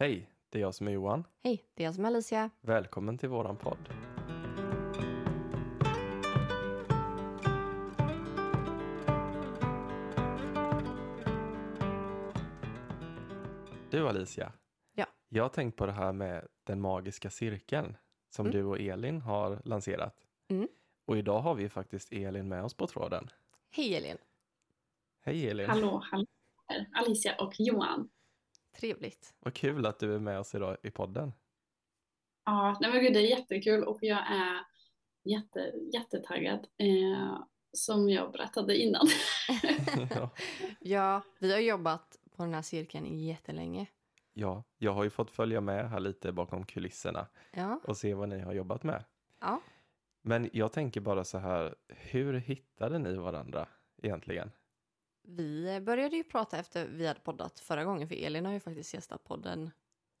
Hej, det är jag som är Johan. Hej, det är jag som är Alicia. Välkommen till våran podd. Du Alicia. Ja. Jag har tänkt på det här med den magiska cirkeln som Mm. du och Elin har lanserat. Mm. Och idag har vi faktiskt Elin med oss på tråden. Hej Elin. Hej Elin. Hallå, hallå. Alicia och Johan. Trevligt. Vad kul att du är med oss idag i podden. Ja, nej men gud, det är jättekul och jag är jätte, jättetaggad. Eh, som jag berättade innan. ja. Ja, vi har jobbat på den här cirkeln jättelänge. ja, jag har ju fått följa med här lite bakom kulisserna Ja, och se vad ni har jobbat med. ja. Men jag tänker bara så här, hur hittade ni varandra egentligen? Vi började ju prata efter vi hade poddat förra gången, för Elin har ju faktiskt gästat podden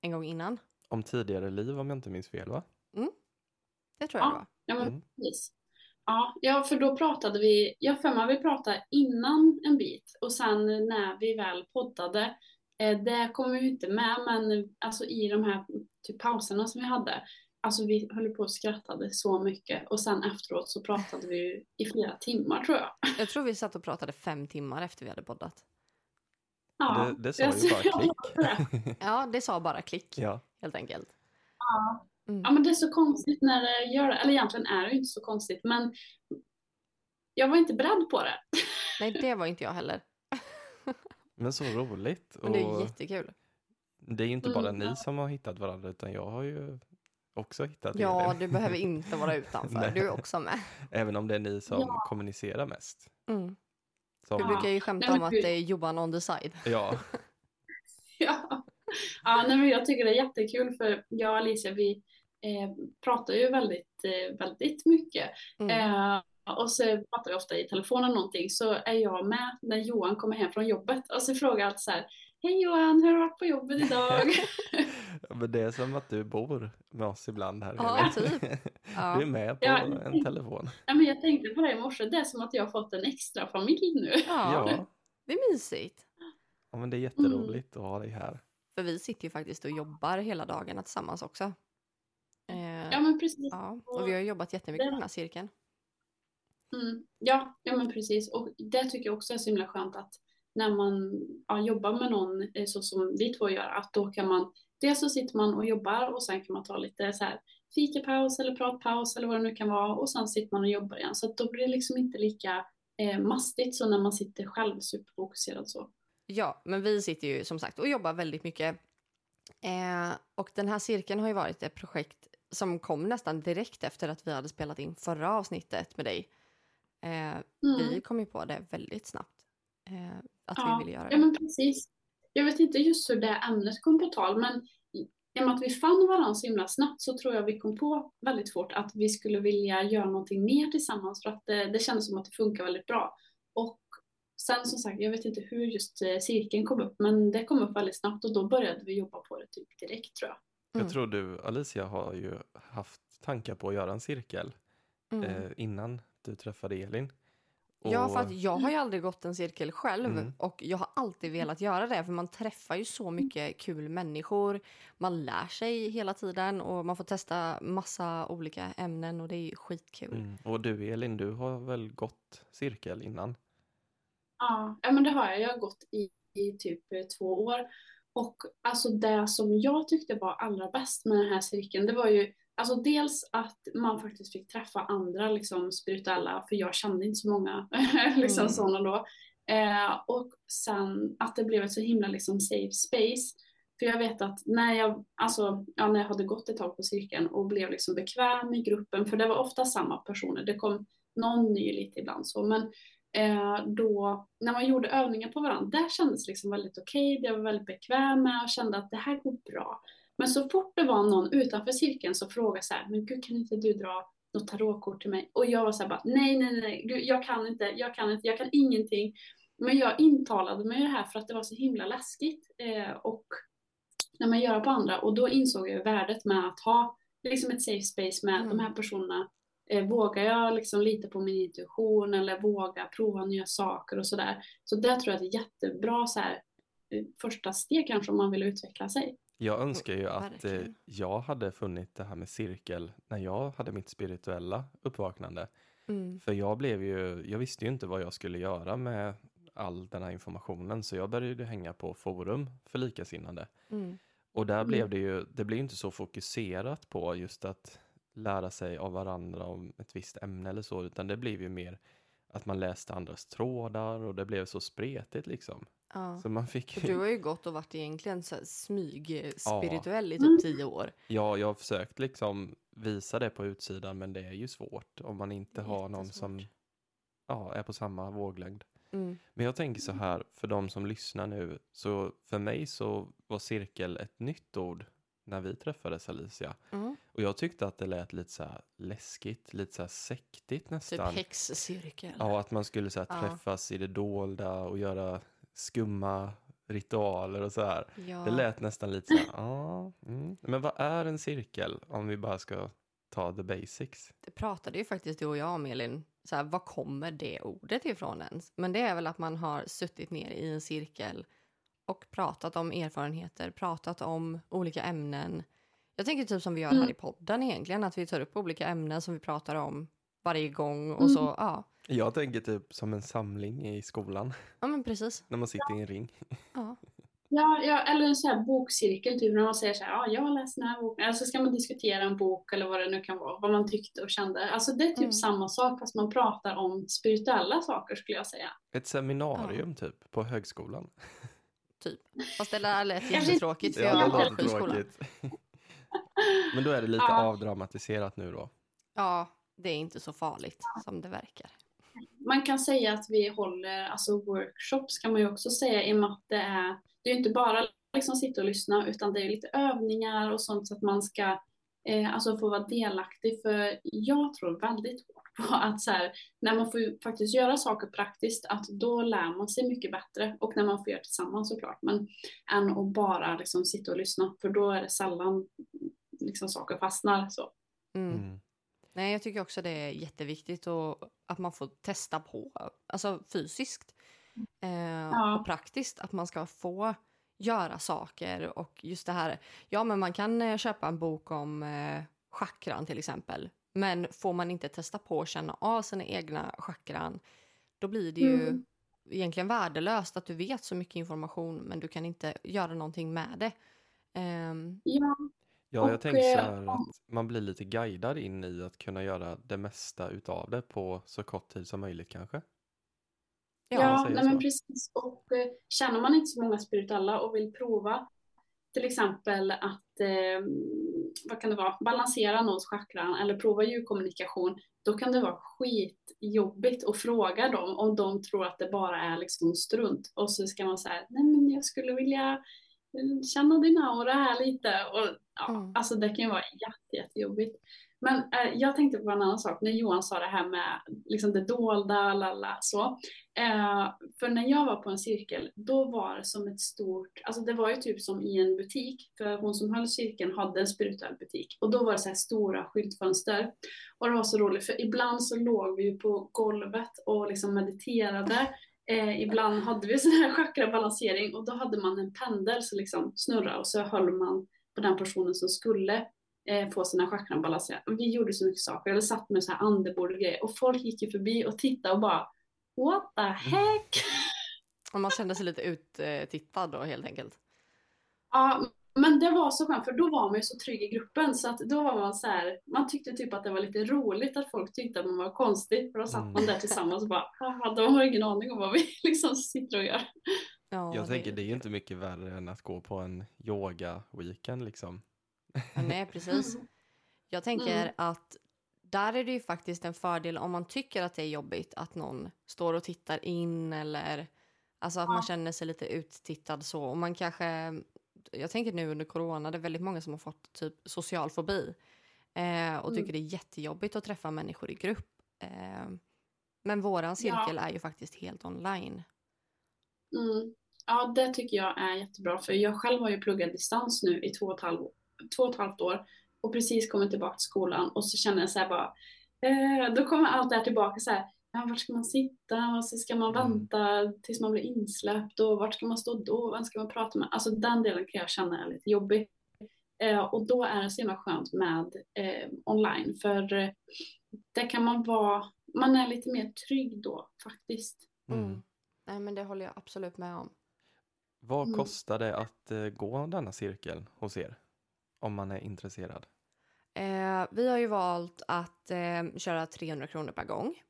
en gång innan. Om tidigare liv om jag inte minns fel va? Det tror jag Ja. det var. Ja, men Mm. precis. Ja, ja, för då pratade vi, jag för mig vi pratade innan en bit och sen när vi väl poddade, eh, det kom vi inte med, men alltså i de här typ pauserna som vi hade, alltså vi höll på och skrattade så mycket och sen efteråt så pratade vi ju i flera timmar tror jag. Jag tror vi satt och pratade fem timmar efter vi hade poddat. Ja, Det, det sa jag- ju bara klick. Ja, det sa bara klick, ja, helt enkelt. Ja. Mm. Ja men det är så konstigt när det gör det, eller egentligen är det ju inte så konstigt men jag var inte beredd på det. Nej, det var inte jag heller. men så roligt. Men det är Och jättekul. det är ju inte bara Mm, ni som har hittat varandra utan jag har ju också hittat Ja, du behöver inte vara utanför. Du är också med. Även om det är ni som Ja. kommunicerar mest. Mm. Som, Ja. brukar ju skämta Nej, om att du- det är Johan on the side. ja, Ja, ja nej, men jag tycker det är jättekul för jag och Alicia vi eh, pratar ju väldigt, eh, väldigt mycket. Mm. Eh, och så pratar vi ofta i telefon eller någonting så är jag med när Johan kommer hem från jobbet och så frågar jag alltid så här Hej Johan, hur har du varit på jobbet idag? men det är som att du bor med oss ibland här. Ja, typ. Ja. Du är med på Ja. en telefon. ja, men jag tänkte på det i morse, det är som att jag har fått en extra familj nu. Ja, det är mysigt. ja men det är jätteroligt att ha dig här. För vi sitter ju faktiskt och jobbar hela dagarna tillsammans också. Eh, Ja men precis. ja, och vi har jobbat jättemycket på den här cirkeln. Mm, ja, ja, men precis. Och det tycker jag också är så himla skönt att när man ja, jobbar med någon eh, så som vi två gör, att då kan man, dels så sitter man och jobbar och sen kan man ta lite så här fikapaus eller pratpaus eller vad det nu kan vara och sen sitter man och jobbar igen. Så att då blir det liksom inte lika eh, mastigt så när man sitter själv superfokuserad så. Ja, men vi sitter ju som sagt och jobbar väldigt mycket. Eh, och den här cirkeln har ju varit ett projekt som kom nästan direkt efter att vi hade spelat in förra avsnittet med dig. Eh, Mm. Vi kom ju på det väldigt snabbt. Eh, att Ja, vi ville göra Ja, det. men precis. Jag vet inte just hur det ämnet kom på tal, men i och med att vi fann varandra så himla snabbt så tror jag vi kom på väldigt fort att vi skulle vilja göra någonting mer tillsammans för att det, det kändes som att det funkar väldigt bra. Och sen som sagt, jag vet inte hur just eh, cirkeln kom upp, men det kom upp väldigt snabbt och då började vi jobba på det typ direkt tror jag. Mm. Jag tror du, Alicia, har ju haft tankar på att göra en cirkel Mm. eh, innan du träffade Elin. Ja, Och- för att jag har ju aldrig gått en cirkel själv Mm. och jag har alltid velat göra det för man träffar ju så mycket kul människor. Man lär sig hela tiden och man får testa massa olika ämnen och det är ju skitkul. Mm. Och du Elin, du har väl gått cirkel innan? Ja, ja men det har jag. Jag har gått i, i typ eh, två år. Och alltså det som jag tyckte var allra bäst med den här cirkeln, det var ju alltså dels att man faktiskt fick träffa andra liksom spirituella, för jag kände inte så många liksom Mm. sådana då. Eh, och sen att det blev ett så himla liksom safe space. För jag vet att när jag, alltså, ja, när jag hade gått ett tag på cirkeln och blev liksom bekväm i gruppen, för det var ofta samma personer, det kom någon ny lite ibland så, men eh, då när man gjorde övningar på varandra, där kändes liksom väldigt okej, det var väldigt bekväm med och kände att det här går bra. Men så fort det var någon utanför cirkeln så frågade så här, men gud kan inte du dra något tarotkort till mig? Och jag var så här bara, nej, nej, nej, gud, jag kan inte, jag kan inte, jag kan ingenting. Men jag intalade mig det här för att det var så himla läskigt. Eh, och när man gör på andra, och då insåg jag värdet med att ha liksom ett safe space med Mm. de här personerna. Eh, vågar jag liksom lita på min intuition eller våga prova nya saker och sådär. Så där tror jag att det är jättebra så här, eh, första steg kanske om man vill utveckla sig. Jag önskar ju att eh, jag hade funnit det här med cirkel när jag hade mitt spirituella uppvaknande. Mm. För jag blev ju, jag visste ju inte vad jag skulle göra med all den här informationen så jag började hänga på forum för likasinnade. Mm. Och där Mm. blev det ju, det blev inte så fokuserat på just att lära sig av varandra om ett visst ämne eller så, utan det blev ju mer att man läste andras trådar och det blev så spretigt liksom. Ja. Så man fick För du har ju gått och varit egentligen så här smyg Ja. spirituell i typ tio år. Ja, jag har försökt liksom visa det på utsidan, men det är ju svårt om man inte har någon som ja, är på samma våglängd. Mm. Men jag tänker så här, för de som lyssnar nu, så för mig så var cirkel ett nytt ord när vi träffades Alicia. Mm. Och jag tyckte att det lät lite så här läskigt, lite så här sektigt Typ nästan. häxcirkel. Ja, att man skulle så här Ja. träffas i det dolda och göra skumma ritualer och så här. Ja. Det lät nästan lite så här, ja, mm. men vad är en cirkel om vi bara ska ta the basics? Det pratade ju faktiskt du och jag om Elin. Så här, var kommer det ordet ifrån ens? Men det är väl att man har suttit ner i en cirkel och pratat om erfarenheter, pratat om olika ämnen. Jag tänker typ som vi gör här Mm. i podden egentligen, att vi tar upp olika ämnen som vi pratar om varje gång och Mm. så, ja. Jag tänker typ som en samling i skolan, Ja men precis. när man sitter i en ring. Ja. Ja, ja, eller en sån här bokcirkel, typ när man säger så här, ja, jag har läst den här boken. Alltså ska man diskutera en bok eller vad det nu kan vara, vad man tyckte och kände. Alltså det är typ Mm. samma sak fast man pratar om spirituella saker skulle jag säga. Ett seminarium typ, på högskolan. Typ. Fast det där lät jättetråkigt för Ja, jag har gått i skolan. tråkigt. Men då är det lite Ja. avdramatiserat nu då. Ja, det är inte så farligt som det verkar. Man kan säga att vi håller, alltså workshops kan man ju också säga i och med att det är, det är inte bara liksom sitta och lyssna utan det är lite övningar och sånt så att man ska eh, alltså få vara delaktig för jag tror väldigt hårt på att så här, när man får faktiskt göra saker praktiskt att då lär man sig mycket bättre och när man får göra tillsammans såklart men än att bara liksom sitta och lyssna för då är det sällan liksom saker fastnar så. Mm. Nej, jag tycker också det är jätteviktigt och att man får testa på, alltså fysiskt eh, Ja. och praktiskt, att man ska få göra saker och just det här, ja men man kan eh, köpa en bok om eh, chakran till exempel, men får man inte testa på att känna av sina egna chakran, då blir det ju Mm. egentligen värdelöst att du vet så mycket information men du kan inte göra någonting med det. Ehm, Ja, Ja, jag Och, tänker så eh, här att man blir lite guidad in i att kunna göra det mesta utav det på så kort tid som möjligt kanske. ja, nej, men precis. Och eh, känner man inte så många spirituella och vill prova till exempel att eh, vad kan det vara, balansera någons chakran eller prova ljudkommunikation, då kan det vara skitjobbigt att fråga dem om de tror att det bara är liksom strunt. Och så ska man säga, nej men jag skulle vilja eh, känna din aura här lite. Och, ja, Mm. Alltså det kan ju vara jätte, jättejobbigt. Men eh, jag tänkte på en annan sak när Johan sa det här med liksom det dolda, lalla, så. Eh, för när jag var på en cirkel, då var det som ett stort, alltså det var ju typ som i en butik, för hon som höll cirkeln hade en spirituell butik. Och då var det så här stora skyltfönster. Och det var så roligt, för ibland så låg vi ju på golvet och liksom mediterade. Eh, ibland hade vi sån här chakrabalansering och då hade man en pendel som liksom snurrade och så höll man på den personen som skulle eh, få sina chakran balanserade. Och Vi gjorde så mycket saker, eller satt med så här andebord och grejer och folk gick ju förbi och tittade och bara What the heck? och man kände sig lite uttittad då helt enkelt. Ja, men det var så skönt för då var man ju så trygg i gruppen så att då var man så här, man tyckte typ att det var lite roligt att folk tyckte att man var konstig för då satt Mm. man där tillsammans och bara, haha, de har ingen aning om vad vi liksom sitter och gör. Ja, Jag tänker det är ju inte mycket värre än att gå på en yoga-weekend liksom. Ja, nej, precis. Jag tänker Mm. att där är det ju faktiskt en fördel om man tycker att det är jobbigt att någon står och tittar in eller alltså att man känner sig lite uttittad så. Och man kanske, jag tänker nu under corona, det är väldigt många som har fått typ social fobi eh, och Mm. tycker det är jättejobbigt att träffa människor i grupp. Eh, men våran cirkel är ju faktiskt helt online. Mm. Ja, det tycker jag är jättebra för jag själv har ju pluggat distans nu i två och ett halvt, två och ett halvt år och precis kommit tillbaka till skolan och så känner jag så här bara, eh, då kommer allt det här tillbaka så här, ja, vart ska man sitta och så ska man Mm. vänta tills man blir insläppt och vart ska man stå då, vem ska man prata med? Alltså den delen kan jag känna är lite jobbig. Eh, och då är det så himla skönt med eh, online för eh, där kan man vara, man är lite mer trygg då faktiskt. Mm. Mm. Nej, men det håller jag absolut med om. Vad Mm. kostar det att eh, gå denna cirkel hos er? Om man är intresserad. Eh, vi har ju valt att eh, köra 300 kronor per gång.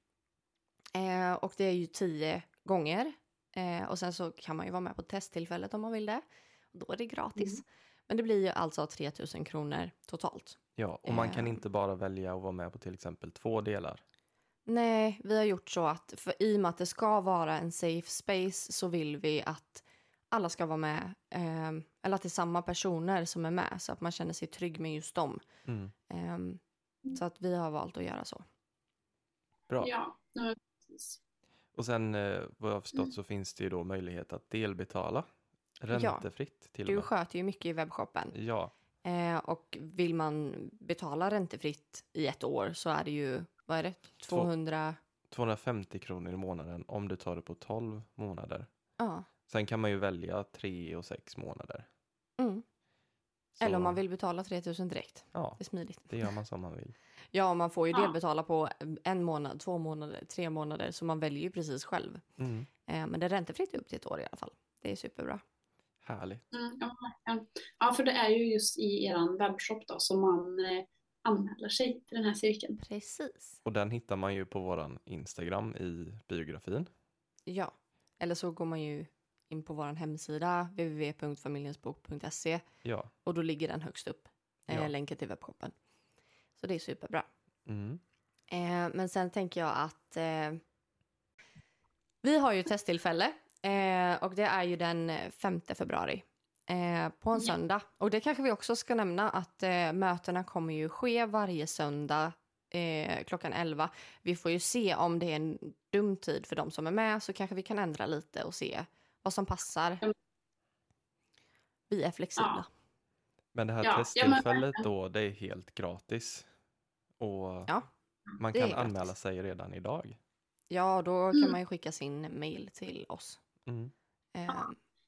Eh, och det är ju 10 gånger. Eh, och sen så kan man ju vara med på testtillfället om man vill det. Då är det gratis. Mm. Men det blir ju alltså 3000 kronor totalt. Ja, och man kan Eh. inte bara välja att vara med på till exempel två delar. Nej, vi har gjort så att för i och med att det ska vara en safe space så vill vi att alla ska vara med. Eh, eller att det är samma personer som är med så att man känner sig trygg med just dem. Mm. Eh, så att vi har valt att göra så. Bra. Ja, ja, precis. Och sen eh, vad jag har förstått Mm. så finns det ju då möjlighet att delbetala räntefritt till och Du sköter ju mycket i webbshoppen. Ja, Eh, och vill man betala räntefritt i ett år så är det ju, vad är det, 200? 250 kronor i månaden om du tar det på 12 månader. Ja. Sen kan man ju välja 3 och 6 månader. Mm. Så, Eller om man vill betala 3000 direkt. Ja, Det är smidigt. det gör man som man vill. Ja, man får ju Ja. delbetala på en månad, två månader, tre månader. Så man väljer ju precis själv. Mm. Eh, men det är räntefritt upp till ett år i alla fall. Det är superbra. Härligt. Mm, ja, verkligen. ja, för det är ju just i er webbshop då som man eh, anmäler sig till den här cirkeln. Precis. Och den hittar man ju på våran Instagram i biografin. Ja. Eller så går man ju in på vår hemsida www.familjensbok.se Ja. och då ligger den högst upp. Eh, Ja. Länken till webbshoppen. Så det är superbra. Mm. Eh, men sen tänker jag att eh, vi har ju testtillfälle eh, och det är ju den 5 februari eh, på en Ja. söndag. Och det kanske vi också ska nämna att eh, mötena kommer ju ske varje söndag eh, klockan 11. Vi får ju se om det är en dum tid för de som är med så kanske vi kan ändra lite och se vad som passar. Mm. Vi är flexibla. Men det här Ja, ja, men testtillfället då, det är helt gratis. Och Ja, man kan är gratis. anmäla sig redan idag. Ja, då kan Mm. man ju skicka sin mail till oss. Mm. Eh,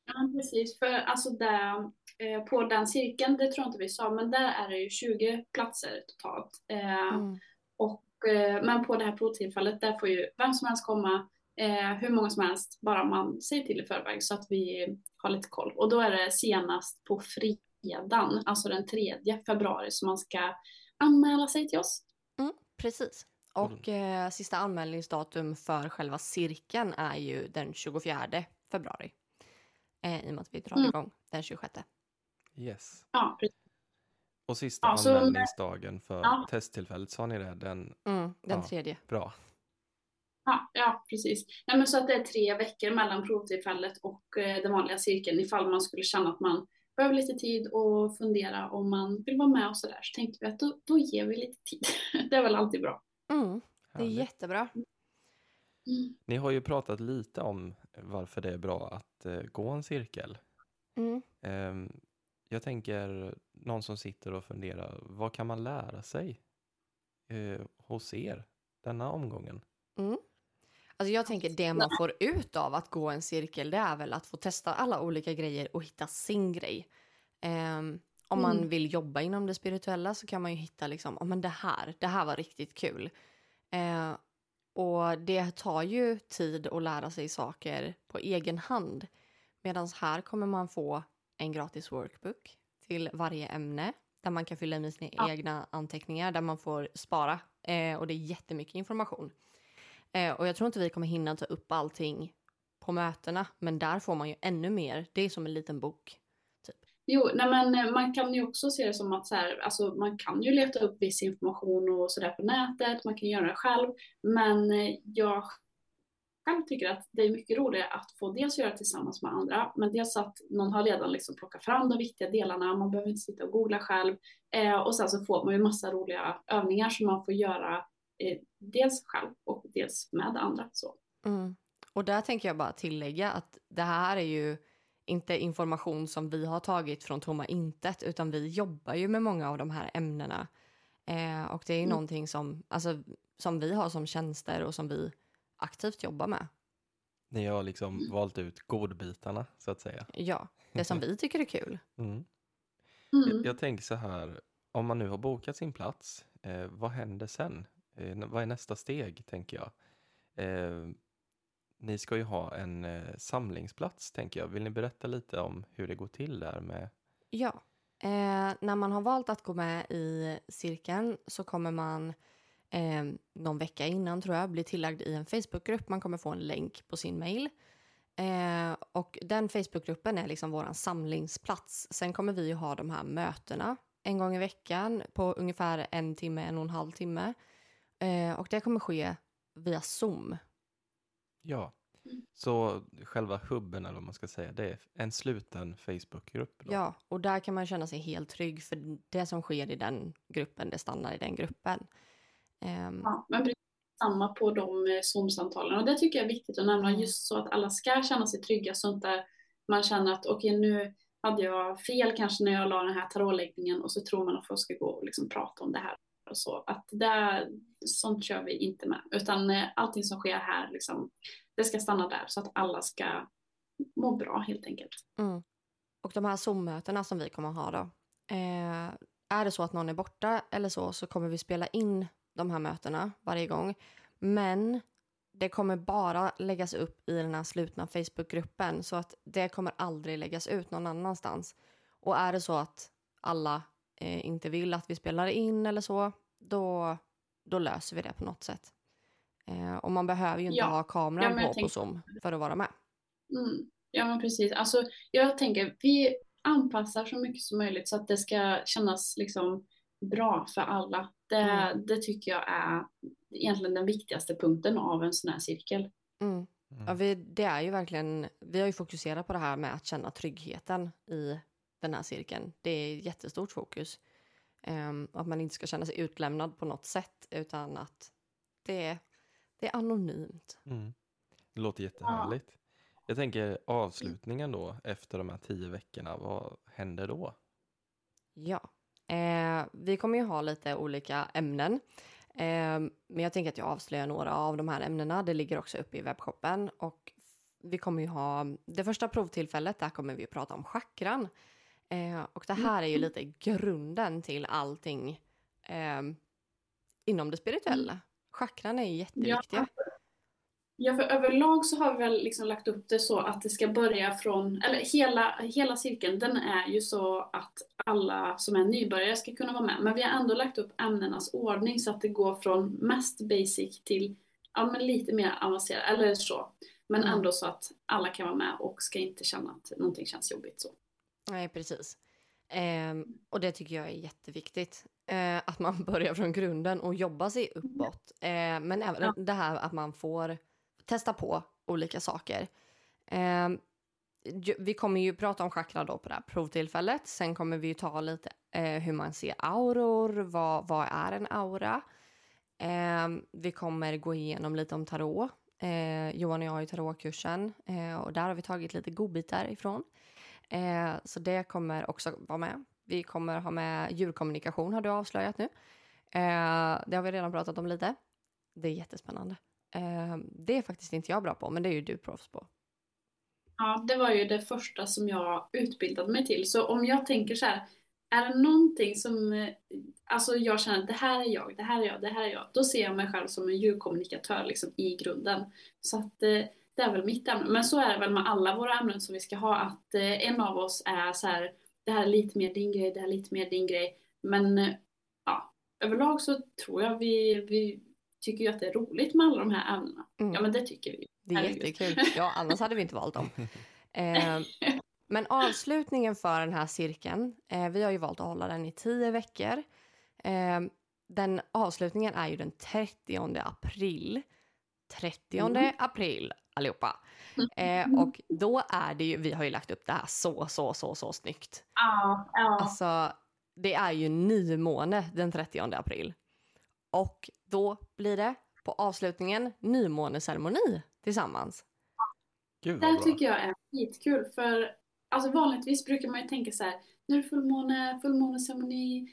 Ja, precis. För alltså där, eh, på den cirkeln, det tror jag inte vi sa, men där är det ju 20 platser totalt. Eh, mm. och, eh, men på det här provtillfället, där får ju vem som helst komma, eh, hur många som helst, bara man säger till i förväg så att vi har lite koll. Och då är det senast på fredagen, alltså den 3 februari, som man ska anmäla sig till oss. Precis. Och eh, sista anmälningsdatum för själva cirkeln är ju den 24 februari. Eh, I och med att vi drar Mm. igång den 26. Yes. Ja, precis. Och sista Ja, så- anmälningsdagen för Ja. testtillfället, sa ni det? Den, Mm, den Ja. tredje. bra. Ja, ja precis. Nej, men så att det är tre veckor mellan provtillfället och eh, den vanliga cirkeln ifall man skulle känna att man behöver lite tid och fundera om man vill vara med och sådär. Så tänkte vi att då, då ger vi lite tid. det är väl alltid bra. Mm, det är jättebra. Mm. Ni har ju pratat lite om varför det är bra att eh, gå en cirkel. Mm. Ehm, jag tänker någon som sitter och funderar, vad kan man lära sig eh, hos er denna omgången? Mm. Alltså jag tänker det man får ut av att gå en cirkel det är väl att få testa alla olika grejer och hitta sin grej. Ehm, om man Mm. vill jobba inom det spirituella så kan man ju hitta liksom, oh, men det här, det här var riktigt kul. Eh, och det tar ju tid att lära sig saker på egen hand. Medan här kommer man få en gratis workbook till varje ämne där man kan fylla i sina Ja. egna anteckningar där man får spara. Eh, och det är jättemycket information. Eh, och jag tror inte vi kommer hinna ta upp allting på mötena, men där får man ju ännu mer. Det är som en liten bok. Typ. Jo, nej men eh, man kan ju också se det som att så här, alltså man kan ju leta upp viss information och sådär på nätet, man kan göra det själv. Men eh, jag själv tycker att det är mycket roligare att få dels göra det tillsammans med andra, men dels att någon har redan liksom plockat fram de viktiga delarna, man behöver inte sitta och googla själv. Eh, och sen så får man ju massa roliga övningar som man får göra dels själv och dels med andra. Så. Mm. Och där tänker jag bara tillägga att det här är ju inte information som vi har tagit från tomma intet utan vi jobbar ju med många av de här ämnena. Eh, och det är ju Mm. någonting som, alltså, som vi har som tjänster och som vi aktivt jobbar med. Ni har liksom valt ut godbitarna så att säga. Ja, det som vi tycker är kul. Mm. Mm. Jag, jag tänker så här, om man nu har bokat sin plats, eh, vad händer sen? Eh, vad är nästa steg, tänker jag? Eh, ni ska ju ha en eh, samlingsplats, tänker jag. Vill ni berätta lite om hur det går till där med? Ja. Eh, när man har valt att gå med i cirkeln så kommer man eh, någon vecka innan tror jag bli tillagd i en Facebookgrupp. Man kommer få en länk på sin mail. Eh, och den Facebookgruppen är liksom vår samlingsplats. Sen kommer vi ju ha de här mötena en gång i veckan på ungefär en timme, en och en halv timme. Eh, och det kommer ske via Zoom. Ja, så själva hubben eller vad man ska säga, det är en sluten Facebookgrupp. Då. Ja, och där kan man känna sig helt trygg för det som sker i den gruppen, det stannar i den gruppen. Ehm, Ja, men precis samma på de eh, Zoom-samtalen. Och det tycker jag är viktigt att nämna just så att alla ska känna sig trygga så inte man känner att okej nu hade jag fel kanske när jag la den här tarotläggningen och så tror man att folk ska gå och liksom prata om det här och så. Att där, sånt kör vi inte med. Utan eh, allting som sker här, liksom, det ska stanna där så att alla ska må bra helt enkelt. Mm. Och de här Zoom-mötena som vi kommer ha då. Eh, är det så att någon är borta eller så så kommer vi spela in de här mötena varje gång. Men det kommer bara läggas upp i den här slutna Facebookgruppen så att det kommer aldrig läggas ut någon annanstans. Och är det så att alla eh, inte vill att vi spelar in eller så, då, då löser vi det på något sätt. Eh, och man behöver ju inte Ja. ha kameran Ja, på på tänker- Zoom för att vara med. Mm. Ja men precis. Alltså, jag tänker vi anpassar så mycket som möjligt så att det ska kännas liksom bra för alla. Det, Mm. det tycker jag är egentligen den viktigaste punkten av en sån här cirkel. Mm. Mm. Ja, vi, det är ju verkligen, vi har ju fokuserat på det här med att känna tryggheten i den här cirkeln. Det är jättestort fokus. Ehm, att man inte ska känna sig utlämnad på något sätt utan att det, det är anonymt. Mm. Det låter jättehärligt. Jag tänker avslutningen då efter de här tio veckorna, vad händer då? Ja. Eh, vi kommer ju ha lite olika ämnen. Eh, men jag tänker att jag avslöjar några av de här ämnena. Det ligger också uppe i webbshoppen. Och vi kommer ju ha det första provtillfället. Där kommer vi prata om chakran. Eh, och det här är ju lite grunden till allting eh, inom det spirituella. Chakran är ju jätteviktiga. Ja, för överlag så har vi väl liksom lagt upp det så att det ska börja från, eller hela, hela cirkeln, den är ju så att alla som är nybörjare ska kunna vara med. Men vi har ändå lagt upp ämnenas ordning så att det går från mest basic till ja, men lite mer avancerat, eller så. Men Mm. ändå så att alla kan vara med och ska inte känna att någonting känns jobbigt så. Nej, precis. Ehm, och det tycker jag är jätteviktigt. Eh, att man börjar från grunden och jobbar sig uppåt. Eh, men även Ja. det här att man får testa på olika saker. Ehm, vi kommer ju prata om chakra då på det här provtillfället. Sen kommer vi ju ta lite eh, hur man ser auror. Vad, vad är en aura? Ehm, vi kommer gå igenom lite om tarot. Eh, Johan och jag har ju tarotkursen eh, och där har vi tagit lite godbitar ifrån. Eh, så det kommer också vara med. Vi kommer ha med djurkommunikation har du avslöjat nu. Eh, det har vi redan pratat om lite. Det är jättespännande. Eh, det är faktiskt inte jag bra på, men det är ju du proffs på. Ja, det var ju det första som jag utbildade mig till. Så om jag tänker så här, är det någonting som eh, alltså jag känner att det här är jag, det här är jag, det här är jag, då ser jag mig själv som en djurkommunikatör liksom i grunden. Så att eh, det är väl mitt ämne. Men så är det väl med alla våra ämnen som vi ska ha, att eh, en av oss är så här, det här är lite mer din grej, det här är lite mer din grej. Men eh, ja, överlag så tror jag vi, vi tycker ju att det är roligt med alla de här ämnena. Mm. Ja, men det tycker vi. Det är jättekul. Ja, annars hade vi inte valt dem. Eh, men avslutningen för den här cirkeln, eh, vi har ju valt att hålla den i tio veckor. Eh, den avslutningen är ju den 30 april. 30 Mm. april allihopa. Eh, och då är det ju, vi har ju lagt upp det här så, så, så, så snyggt. Ja, ja. Alltså, det är ju nymåne den 30 april. Och då blir det på avslutningen nymåneceremoni tillsammans. Gud Det här tycker jag är skitkul för alltså vanligtvis brukar man ju tänka så här, nu är det fullmåne, fullmåneceremoni,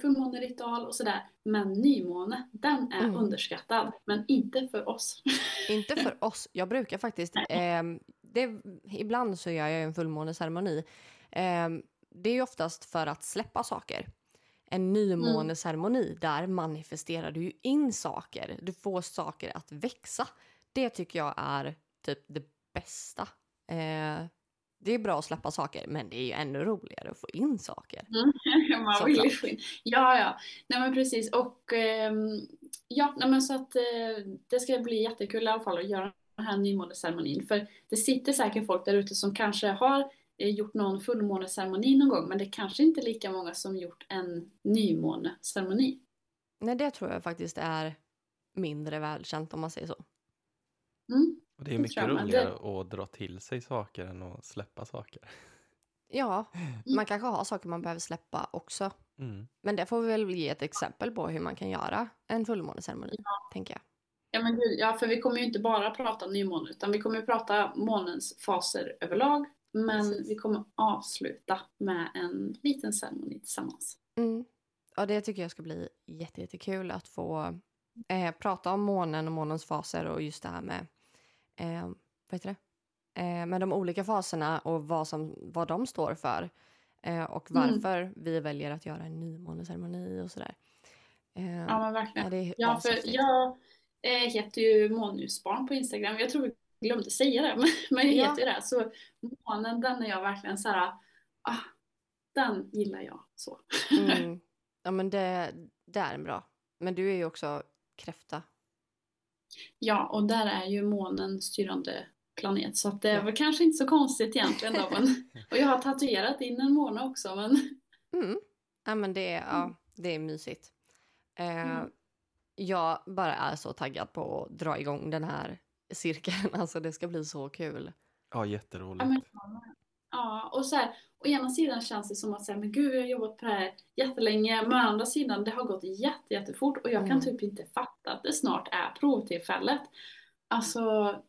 fullmåneritual och sådär. Men nymåne, den är Mm. underskattad, men inte för oss. Inte för oss. Jag brukar faktiskt... ehm, det, ibland så gör jag en fullmåneceremoni. Ehm, det är ju oftast för att släppa saker. En nymåneceremoni, där manifesterar du ju in saker. Du får saker att växa. Det tycker jag är typ det bästa. Eh, det är bra att släppa saker, men det är ju ännu roligare att få in saker. Mm. Man vill ju in. Ja, ja. Nej men precis. Och ehm, ja, nej, men så att eh, det ska bli jättekul i alla fall att göra den här nymåneceremonin. För det sitter säkert folk där ute som kanske har eh, gjort någon fullmåneceremoni någon gång, men det kanske inte är lika många som gjort en nymåneceremoni. Nej, det tror jag faktiskt är mindre välkänt om man säger så. Mm. Och det är mycket roligare att dra till sig saker än att släppa saker. Ja, man kanske har saker man behöver släppa också. Mm. Men det får vi väl ge ett exempel på hur man kan göra en fullmåneceremoni, tänker jag. Ja, men gud, ja, för vi kommer ju inte bara prata nymåne, utan vi kommer ju prata månens faser överlag. Men Precis. vi kommer avsluta med en liten ceremoni tillsammans. Mm. Ja, det tycker jag ska bli jätte, jättekul att få eh, prata om månen och månens faser och just det här med, eh, vad heter det? Eh, med de olika faserna och vad, som, vad de står för. Eh, och Mm. varför vi väljer att göra en nymåneceremoni och sådär. Eh, Ja, men verkligen. ja, det Ja, för jag eh, heter ju Månljusbarn på Instagram. Jag tror vi glömde säga det, men, men jag Ja. heter ju det. Så månen, den är jag verkligen så här, ah, den gillar jag så. Mm. Ja, men det, det är en bra. Men du är ju också kräfta. Ja, och där är ju månen styrande planet, så att det är Ja. väl kanske inte så konstigt egentligen då. Men, och jag har tatuerat in en måne också, men Mm. Ja, men det, är- ja, det är mysigt. Eh, Mm. Jag bara är så taggad på att dra igång den här cirkeln. Alltså det ska bli så kul. Ja, jätteroligt. Ja, men, ja, och så här, å ena sidan känns det som att säga, men gud, jag har jobbat på det här jättelänge. Men å andra sidan, det har gått jätte, jättefort och jag kan Mm. typ inte fatta att det snart är provtillfället. Alltså,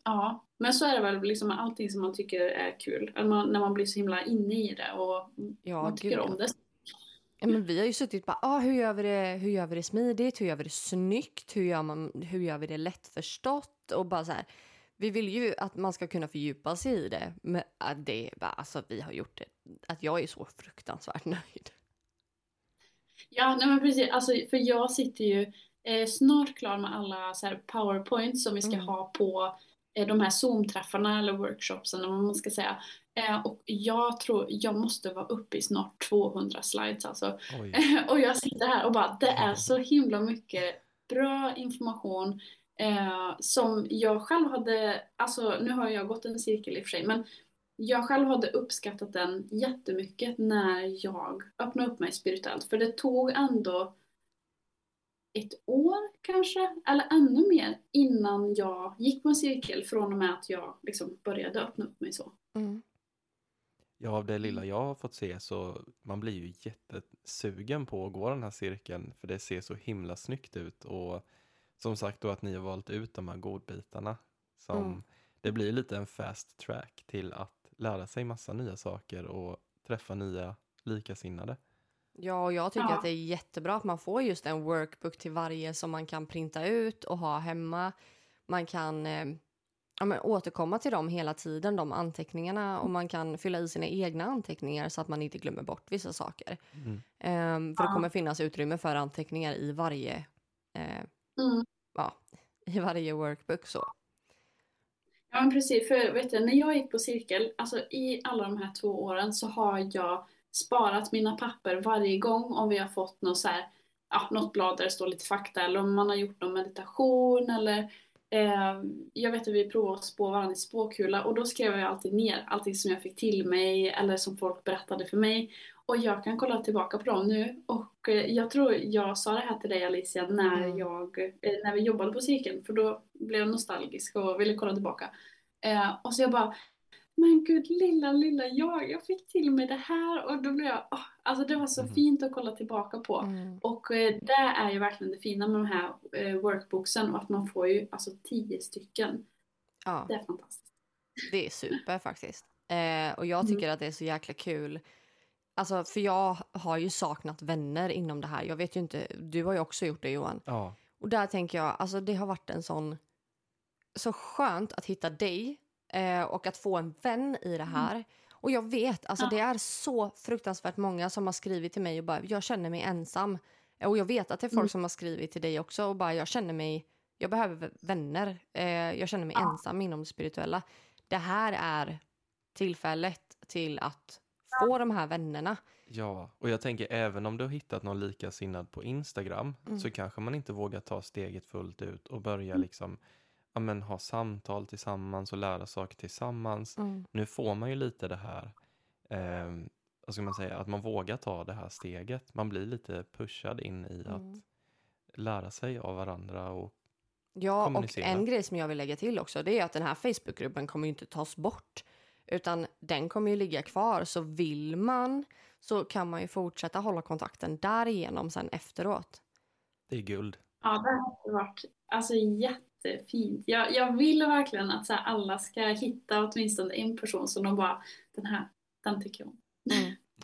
ja. Men så är det väl liksom med allting som man tycker är kul. Man, när man blir så himla inne i det och Ja, man gud, tycker ja. om det. Ja, men vi har ju suttit bara, ah, hur, gör vi det, hur gör vi det smidigt, hur gör vi det snyggt, hur gör, man, hur gör vi det lättförstått och bara så här. Vi vill ju att man ska kunna fördjupa sig i det, men att det är bara, alltså vi har gjort det, att jag är så fruktansvärt nöjd. Ja, nej men precis. Alltså, för jag sitter ju eh, snart klar med alla så här, powerpoints som vi ska Mm. ha på eh, de här Zoom-träffarna eller workshopsen eller vad man ska säga. Eh, och jag tror jag måste vara uppe i snart 200 slides alltså. Och jag sitter här och bara, det är så himla mycket bra information eh, som jag själv hade, alltså nu har jag gått en cirkel i och för sig, men jag själv hade uppskattat den jättemycket när jag öppnade upp mig spirituellt. För det tog ändå ett år kanske, eller ännu mer, innan jag gick på en cirkel från och med att jag liksom började öppna upp mig så. Mm. Ja, av det lilla jag har fått se så man blir ju jättesugen på att gå den här cirkeln för det ser så himla snyggt ut och som sagt då att ni har valt ut de här godbitarna som Mm. det blir lite en fast track till att lära sig massa nya saker och träffa nya likasinnade. Ja, och jag tycker Ja. att det är jättebra att man får just en workbook till varje som man kan printa ut och ha hemma. Man kan eh, ja, men återkomma till dem hela tiden, de anteckningarna och man kan fylla i sina egna anteckningar så att man inte glömmer bort vissa saker. Mm. Ehm, för det kommer finnas utrymme för anteckningar i varje, eh, Mm. ja, i varje workbook. Så. Ja men precis, för vet du, när jag gick på cirkel, alltså i alla de här två åren så har jag sparat mina papper varje gång om vi har fått något, så här, ja, något blad där det står lite fakta eller om man har gjort någon meditation eller eh, jag vet att vi provade att spå varandra i spåkula och då skrev jag alltid ner allting som jag fick till mig eller som folk berättade för mig. Och jag kan kolla tillbaka på dem nu och eh, jag tror jag sa det här till dig Alicia när, Mm. jag, eh, när vi jobbade på cirkeln för då blev jag nostalgisk och ville kolla tillbaka. Eh, och så jag bara, men gud lilla lilla jag, jag fick till mig det här och då blev jag, åh, alltså det var så Mhm. fint att kolla tillbaka på. Mm. Och eh, det är ju verkligen det fina med de här eh, workbooksen och att man får ju alltså tio stycken. Ja. Det är fantastiskt. Det är super faktiskt. Eh, och jag Mm. tycker att det är så jäkla kul. Alltså, för jag har ju saknat vänner inom det här. Jag vet ju inte, du har ju också gjort det Johan. Ja, Och där tänker jag, alltså det har varit en sån, så skönt att hitta dig eh, och att få en vän i det här. Och Och jag vet, alltså Ja. det är så fruktansvärt många som har skrivit till mig och bara jag känner mig ensam. Och jag vet att det är folk Mm. som har skrivit till dig också och bara jag känner mig, jag behöver vänner. Eh, jag känner mig Ja. ensam inom det spirituella. Det här är tillfället till att få de här vännerna. Ja, och jag tänker även om du har hittat någon likasinnad på Instagram Mm. så kanske man inte vågar ta steget fullt ut och börja Mm. liksom ja, men, ha samtal tillsammans och lära saker tillsammans. Mm. Nu får man ju lite det här, eh, vad ska man säga, att man vågar ta det här steget. Man blir lite pushad in i Mm. att lära sig av varandra och Ja, och en grej som jag vill lägga till också det är att den här Facebookgruppen kommer ju inte tas bort. Utan den kommer ju ligga kvar. Så vill man så kan man ju fortsätta hålla kontakten därigenom sen efteråt. det är guld. Ja, det har varit alltså, jättefint. Jag, jag vill verkligen att så här, alla ska hitta åtminstone en person som de bara, den här, den tycker jag om.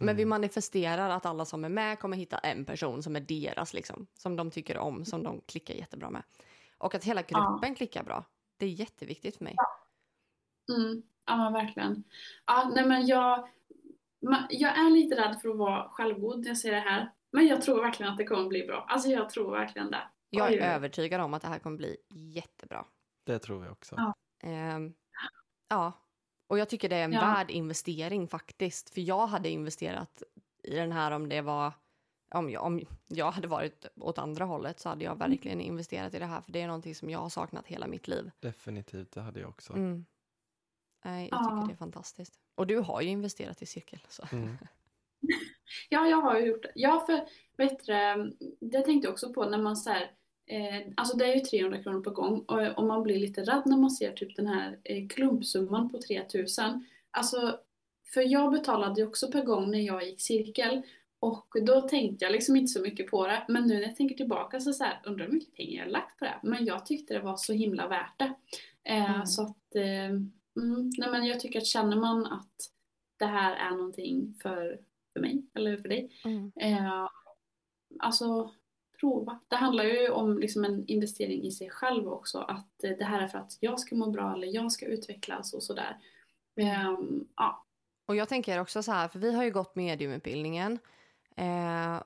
Men vi Mm. manifesterar att alla som är med kommer hitta en person som är deras, liksom, som de tycker om, som de klickar jättebra med. Och att hela Ja. gruppen klickar bra. Det är jätteviktigt för mig. Mm, ja, verkligen. Ja, nej, men jag, jag är lite rädd för att vara självgod när jag säger det här. Men jag tror verkligen att det kommer bli bra. Alltså jag tror verkligen det. Jag är oj, övertygad om att det här kommer bli jättebra. Det tror jag också. Ja. Ehm, ja, och jag tycker det är en Ja. värd investering faktiskt. För jag hade investerat i den här om det var om jag, om jag hade varit åt andra hållet så hade jag verkligen investerat i det här. För det är någonting som jag har saknat hela mitt liv. Definitivt, det hade jag också. Mm. Nej, jag tycker Ja. det är fantastiskt. Och du har ju investerat i cirkel. Så. Mm. Ja, jag har ju gjort det. Ja, för du, det tänkte jag också på när man så här, eh, alltså det är ju 300 kronor på gång och, och man blir lite rädd när man ser typ den här eh, klumpsumman på 3000. Alltså, för jag betalade ju också per gång när jag gick cirkel och då tänkte jag liksom inte så mycket på det. Men nu när jag tänker tillbaka så, så här, undrar hur mycket pengar jag har lagt på det. Men jag tyckte det var så himla värt det. Eh, Mm. Så att, eh, mm, nej men jag tycker att känner man att det här är någonting för, för mig eller för dig. Mm. Eh, alltså prova. Det handlar ju om liksom en investering i sig själv också. Att eh, det här är för att jag ska må bra eller jag ska utvecklas och sådär. Eh, ja. Och jag tänker också så här, för vi har ju gått mediumutbildningen. Eh,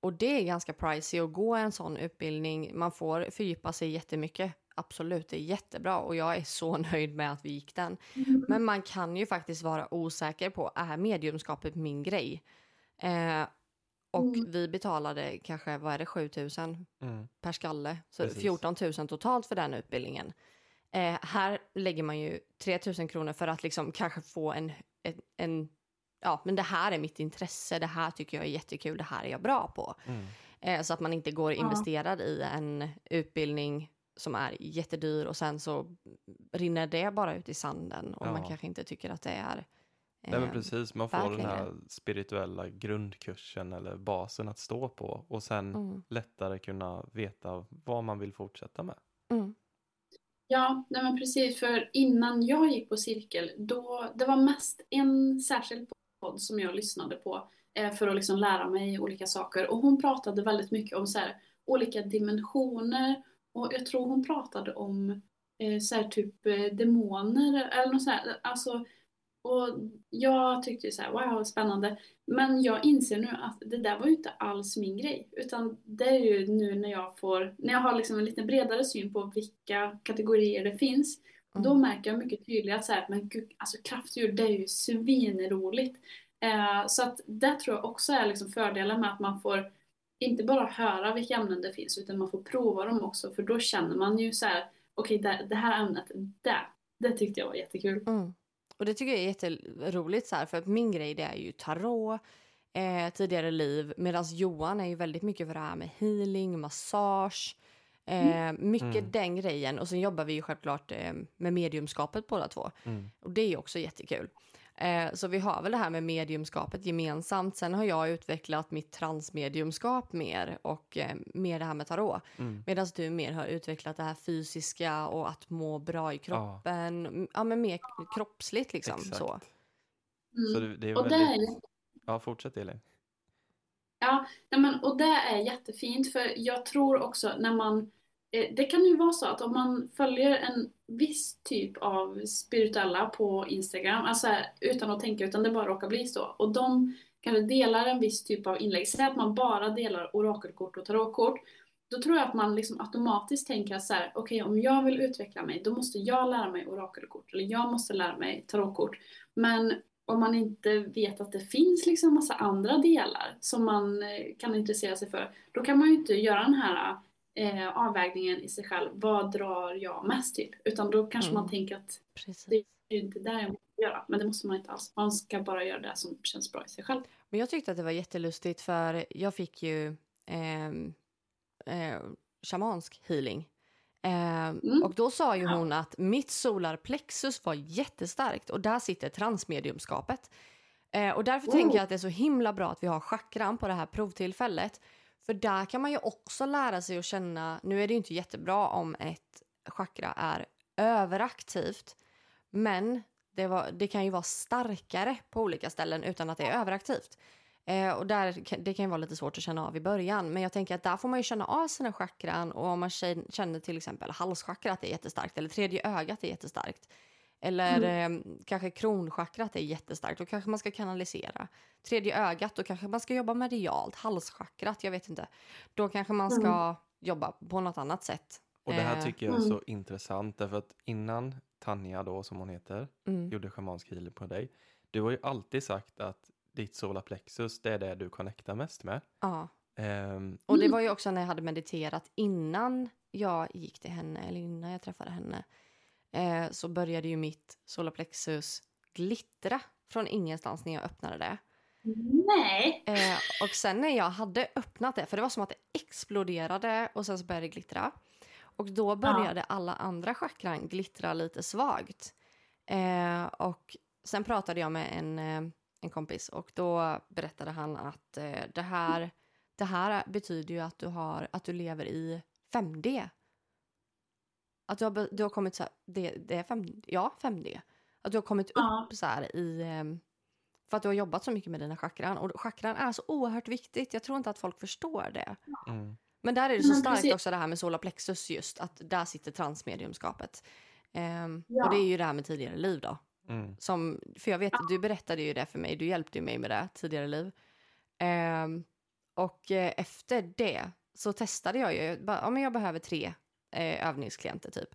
och det är ganska pricey att gå en sån utbildning. Man får fördjupa sig jättemycket. Absolut, det är jättebra och jag är så nöjd med att vi gick den. Men man kan ju faktiskt vara osäker på, är mediumskapet min grej? Eh, och Mm. vi betalade kanske, vad är det, 7000 Mm. per skalle. Så Precis. 14 000 totalt för den utbildningen. Eh, här lägger man ju 3 000 kronor för att liksom kanske få en, en, en... Ja, men det här är mitt intresse, det här tycker jag är jättekul, det här är jag bra på. Mm. Eh, så att man inte går Ja. investerad i en utbildning som är jättedyr och sen så rinner det bara ut i sanden och man Ja. kanske inte tycker att det är... Nej men eh, precis, man får den här spirituella grundkursen eller basen att stå på och sen Mm, lättare kunna veta vad man vill fortsätta med. mm, Ja, nej men precis. För innan jag gick på cirkel, då, det var mest en särskild podd som jag lyssnade på eh, för att liksom lära mig olika saker. Och hon pratade väldigt mycket om så här, olika dimensioner och jag tror hon pratade om eh, så här, typ eh, demoner eller något så här. Alltså, och jag tyckte ju så här, wow, spännande. Men jag inser nu att det där var ju inte alls min grej. Utan det är ju nu när jag får, när jag har liksom en lite bredare syn på vilka kategorier det finns. mm. Då märker jag mycket tydligt att så här, men gud, alltså kraftdjur det är ju svinroligt. Eh, så att det tror jag också är liksom fördelen med att man får inte bara höra vilka ämnen det finns utan man får prova dem också för då känner man ju så här, okej det, det här ämnet, det, det tyckte jag var jättekul. Mm. Och det tycker jag är jätteroligt så här, för att min grej det är ju tarot, eh, tidigare liv, medan Johan är ju väldigt mycket för det här med healing, massage, eh, mycket Mm. den grejen. Och sen jobbar vi ju självklart eh, med mediumskapet båda två. Mm. Och det är ju också jättekul. Eh, så vi har väl det här med mediumskapet gemensamt. Sen har jag utvecklat mitt transmediumskap mer och eh, mer det här med tarot. Mm. Medan du mer har utvecklat det här fysiska och att må bra i kroppen. Mm, Ja, men mer kroppsligt liksom. Exakt. Så. Så Mm. det, det är Och det väldigt... är ju Ja, fortsätt Elin. Ja, nej men, och det är jättefint för jag tror också när man eh, Eh, det kan ju vara så att om man följer en viss typ av spirituella på Instagram, alltså här, utan att tänka, utan det bara råkar bli så. Och de kanske delar en viss typ av inlägg, säg att man bara delar orakelkort och tarotkort, då tror jag att man liksom automatiskt tänker att så här, okej okay, om jag vill utveckla mig, då måste jag lära mig orakelkort, eller jag måste lära mig tarotkort. Men om man inte vet att det finns liksom massa andra delar som man eh, kan intressera sig för, då kan man ju inte göra den här eh, avvägningen i sig själv. Vad drar jag mest till? Utan då kanske mm. man tänker att Precis. det är inte där jag måste göra. Men det måste man inte alls. Man ska bara göra det som känns bra i sig själv. Men jag tyckte att det var jättelustigt för jag fick ju eh, eh, shamansk healing. Eh, mm. Och då sa ju hon att mitt solarplexus var jättestarkt och där sitter transmediumskapet. Eh, och därför oh. tänker jag att det är så himla bra att vi har chakran på det här provtillfället. För där kan man ju också lära sig att känna, nu är det ju inte jättebra om ett chakra är överaktivt, men det, var, det kan ju vara starkare på olika ställen utan att det är överaktivt. Eh, och där, det kan ju vara lite svårt att känna av i början, men jag tänker att där får man ju känna av sina chakran och om man känner till exempel halschakrat är jättestarkt eller tredje ögat är jättestarkt eller mm. eh, kanske kronchakrat är jättestarkt, då kanske man ska kanalisera. Tredje ögat, då kanske man ska jobba medialt. Halschakrat, jag vet inte. Då kanske man ska mm. jobba på något annat sätt. Och det här eh, tycker jag är så mm. intressant därför att innan Tanja då som hon heter mm. gjorde schamansk healing på dig. Du har ju alltid sagt att ditt solarplexus det är det du connectar mest med. Ja. Um, och det var ju också när jag hade mediterat innan jag gick till henne eller innan jag träffade henne eh, så började ju mitt solarplexus glittra från ingenstans när jag öppnade det. Nej. Eh, och sen när jag hade öppnat det, för det var som att det exploderade och sen så började det glittra. Och då började ja. alla andra chakran glittra lite svagt. Eh, och sen pratade jag med en, en kompis och då berättade han att eh, det, här, det här betyder ju att du, har, att du lever i 5D. Att du har, du har kommit så här, det, det är fem, ja, 5D. Att du har kommit ja. upp så här i... Ehm, för att du har jobbat så mycket med dina chakran. Och chakran är så oerhört viktigt. Jag tror inte att folk förstår det. Mm. Men där är det så starkt precis. också det här med solarplexus just. Att där sitter transmediumskapet. Um, ja. Och det är ju det här med tidigare liv då. Mm. Som, för jag vet, ja. du berättade ju det för mig. Du hjälpte ju mig med det tidigare liv. Um, och eh, efter det så testade jag ju. Bara, ja, men jag behöver tre eh, övningsklienter typ.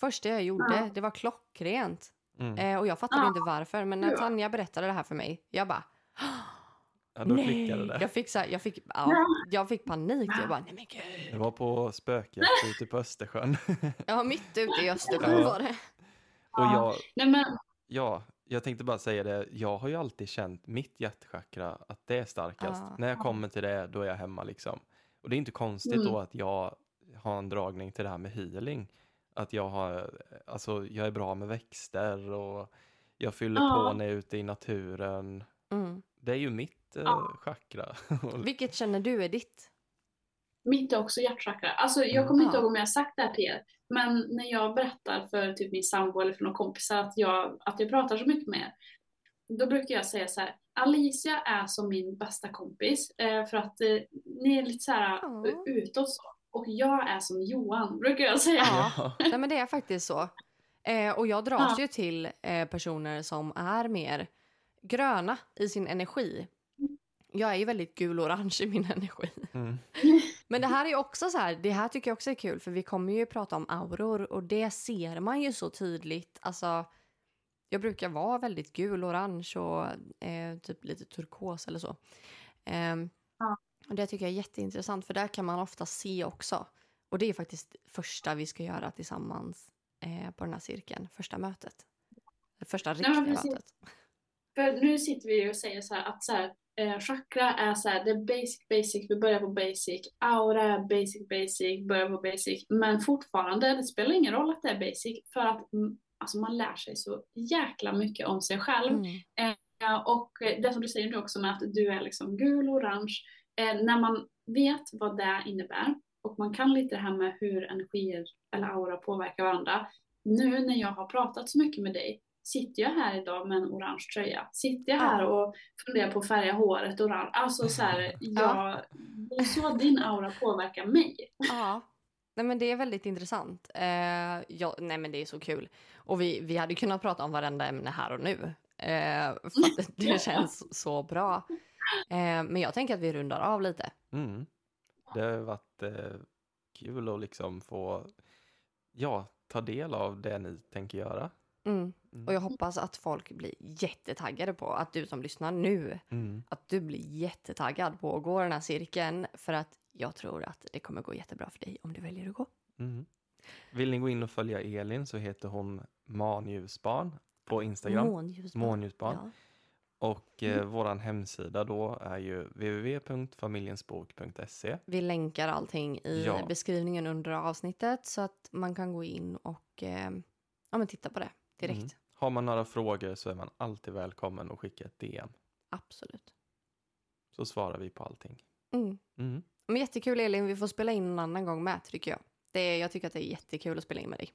Första jag gjorde, ja. det var klockrent. Mm. Eh, och jag fattade ja. inte varför, men när Tanja berättade det här för mig, jag bara Ja, då nej. det. Jag fick, så här, jag, fick, ja, jag fick panik. Jag bara, nej men gud. Det var på spöket ute på Östersjön. ja, mitt ute i Östersjön ja. var det. Och jag, nej, men... ja, jag tänkte bara säga det. Jag har ju alltid känt mitt hjärtchakra, att det är starkast. När jag kommer till det, då är jag hemma liksom. Och det är inte konstigt mm. då att jag ha en dragning till det här med healing. Att jag har, alltså jag är bra med växter och jag fyller ja. på när jag är ute i naturen. Mm. Det är ju mitt eh, ja. chakra. Vilket känner du är ditt? Mitt är också hjärtchakra. Alltså jag mm. kommer inte ihåg om jag har sagt det här till er. Men när jag berättar för typ min sambo eller för några kompisar att jag, att jag pratar så mycket med er. Då brukar jag säga så här. Alicia är som min bästa kompis. Eh, för att eh, ni är lite så här mm. utåt så. Och jag är som Johan, brukar jag säga. Ja, Nej, men det är faktiskt så. Eh, och jag dras ja. ju till eh, personer som är mer gröna i sin energi. Jag är ju väldigt gul-orange i min energi. Mm. Men det här är också så här, det här tycker jag också är kul för vi kommer ju prata om auror och det ser man ju så tydligt. Alltså, jag brukar vara väldigt gul-orange och eh, typ lite turkos eller så. Eh, ja. Och det tycker jag är jätteintressant för där kan man ofta se också. Och det är faktiskt första vi ska göra tillsammans eh, på den här cirkeln, första mötet. Det första riktiga Nej, mötet. För nu sitter vi och säger så här att så här, eh, chakra är så här, det är basic basic, vi börjar på basic. Aura är basic basic, börjar på basic. Men fortfarande, det spelar ingen roll att det är basic för att mm, alltså, man lär sig så jäkla mycket om sig själv. Mm. Eh, och det som du säger nu också med att du är liksom gul, orange, när man vet vad det innebär och man kan lite det här med hur energier eller aura påverkar varandra. Nu när jag har pratat så mycket med dig, sitter jag här idag med en orange tröja? Sitter jag här och funderar på att färga håret orange? Alltså så här, jag, det är så din aura påverkar mig. Ja. nej men det är väldigt intressant. Eh, ja, nej men det är så kul. Och vi, vi hade kunnat prata om varenda ämne här och nu. Eh, för det känns så bra. Eh, men jag tänker att vi rundar av lite. Mm. Det har varit eh, kul att liksom få ja, ta del av det ni tänker göra. Mm. Mm. Och jag hoppas att folk blir jättetaggade på att du som lyssnar nu, Mm. att du blir jättetaggad på att gå den här cirkeln. För att jag tror att det kommer gå jättebra för dig om du väljer att gå. Mm. Vill ni gå in och följa Elin så heter hon Manljusbarn på Instagram. Månljusbarn. Månljusbarn. Ja. Och eh, våran hemsida då är ju www.familjensbok.se. Vi länkar allting i Ja. beskrivningen under avsnittet så att man kan gå in och eh, ja, men titta på det direkt. Mm. Har man några frågor så är man alltid välkommen att skicka ett DM. Absolut. Så svarar vi på allting. Mm. Mm. Men jättekul Elin, vi får spela in en annan gång med tycker jag. Det är, jag tycker att det är jättekul att spela in med dig.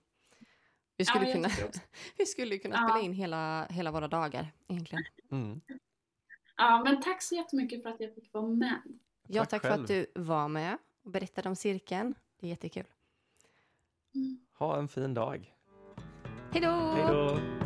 Vi skulle, jag kunna, vi skulle kunna Ja. spela in hela, hela våra dagar egentligen. Mm. Ja, men tack så jättemycket för att jag fick vara med. Ja, Tack tack för att du var med och berättade om cirkeln. Det är jättekul. Mm. Ha en fin dag. Hej då!